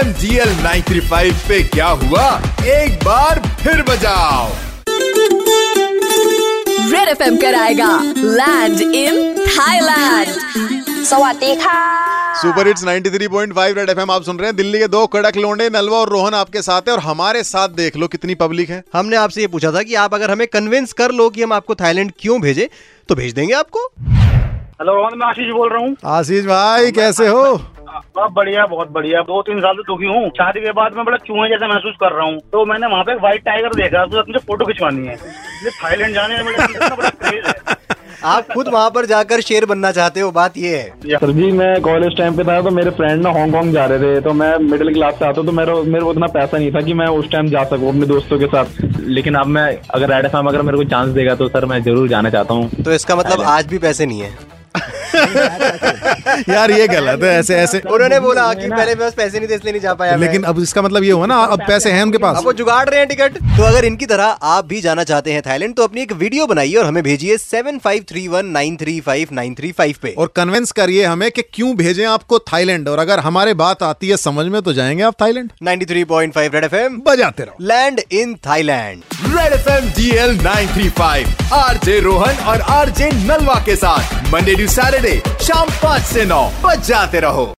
M G L nine three five पे क्या हुआ? एक बार फिर बजाओ। रेड एफ़ एम कराएगा। लैंड इन थाईलैंड सवातीखा सुपर हिट्स 93.5 रेड एफएम आप सुन रहे हैं। दिल्ली के दो कड़क लोंडे नलवा और रोहन आपके साथ है और हमारे साथ देख लो कितनी पब्लिक है। हमने आपसे ये पूछा था कि आप अगर हमें कन्विंस कर लो कि हम आपको थाईलैंड क्यों भेजे तो भेज देंगे आपको। हेलो रोहन मैं आशीष बोल रहा हूँ। आशीष भाई कैसे हो? बहुत बढ़िया बहुत बढ़िया। दो तीन साल से दुखी हूँ। शादी के बाद मैं बड़ा चूहे जैसा महसूस कर रहा हूँ। तो मैंने वहाँ पे व्हाइट टाइगर देखा तो मुझे फ़ोटो खिंचवानी है। इसलिए थाईलैंड जाने में मेरा बड़ा क्रेज है। आप खुद वहाँ पर जाकर शेर बनना चाहते हो बात ये है। सर जी मैं कॉलेज टाइम पे था तो मेरे फ्रेंड ना हांगकांग जा रहे थे तो मैं मिडिल क्लास से आता तो मेरा मेरे को उतना पैसा नहीं था कि मैं उस टाइम जा सकूँ अपने दोस्तों के साथ। लेकिन अब मैं अगर रेड एफ़ अगर मेरे को चांस देगा तो सर मैं ज़रूर जाना चाहता हूँ। तो इसका मतलब आज भी पैसे नहीं है। यार ये गलत है ऐसे ऐसे। उन्होंने बोला कि पहले मेरे पैसे नहीं थे इसलिए नहीं जा पाया लेकिन अब इसका मतलब ये हुआ ना अब पैसे हैं उनके पास। वो जुगाड़ रहे हैं टिकट। तो अगर इनकी तरह आप भी जाना चाहते हैं थाईलैंड तो अपनी एक वीडियो बनाइए और हमें भेजिए seven five three one nine three five nine three five पे। और कन्विंस करिए हमें कि क्यों भेजें आपको थाईलैंड। और अगर हमारे बात आती है समझ में तो जाएँगे आप थाईलैंड। 93.5 रेड एफएम बजाते रहो। Land in Thailand red F M D L nine three five R J Rohan और आर जे नलवा के साथ। मंडे टू सैटरडे शाम पाँच से नौ बजाते रहो।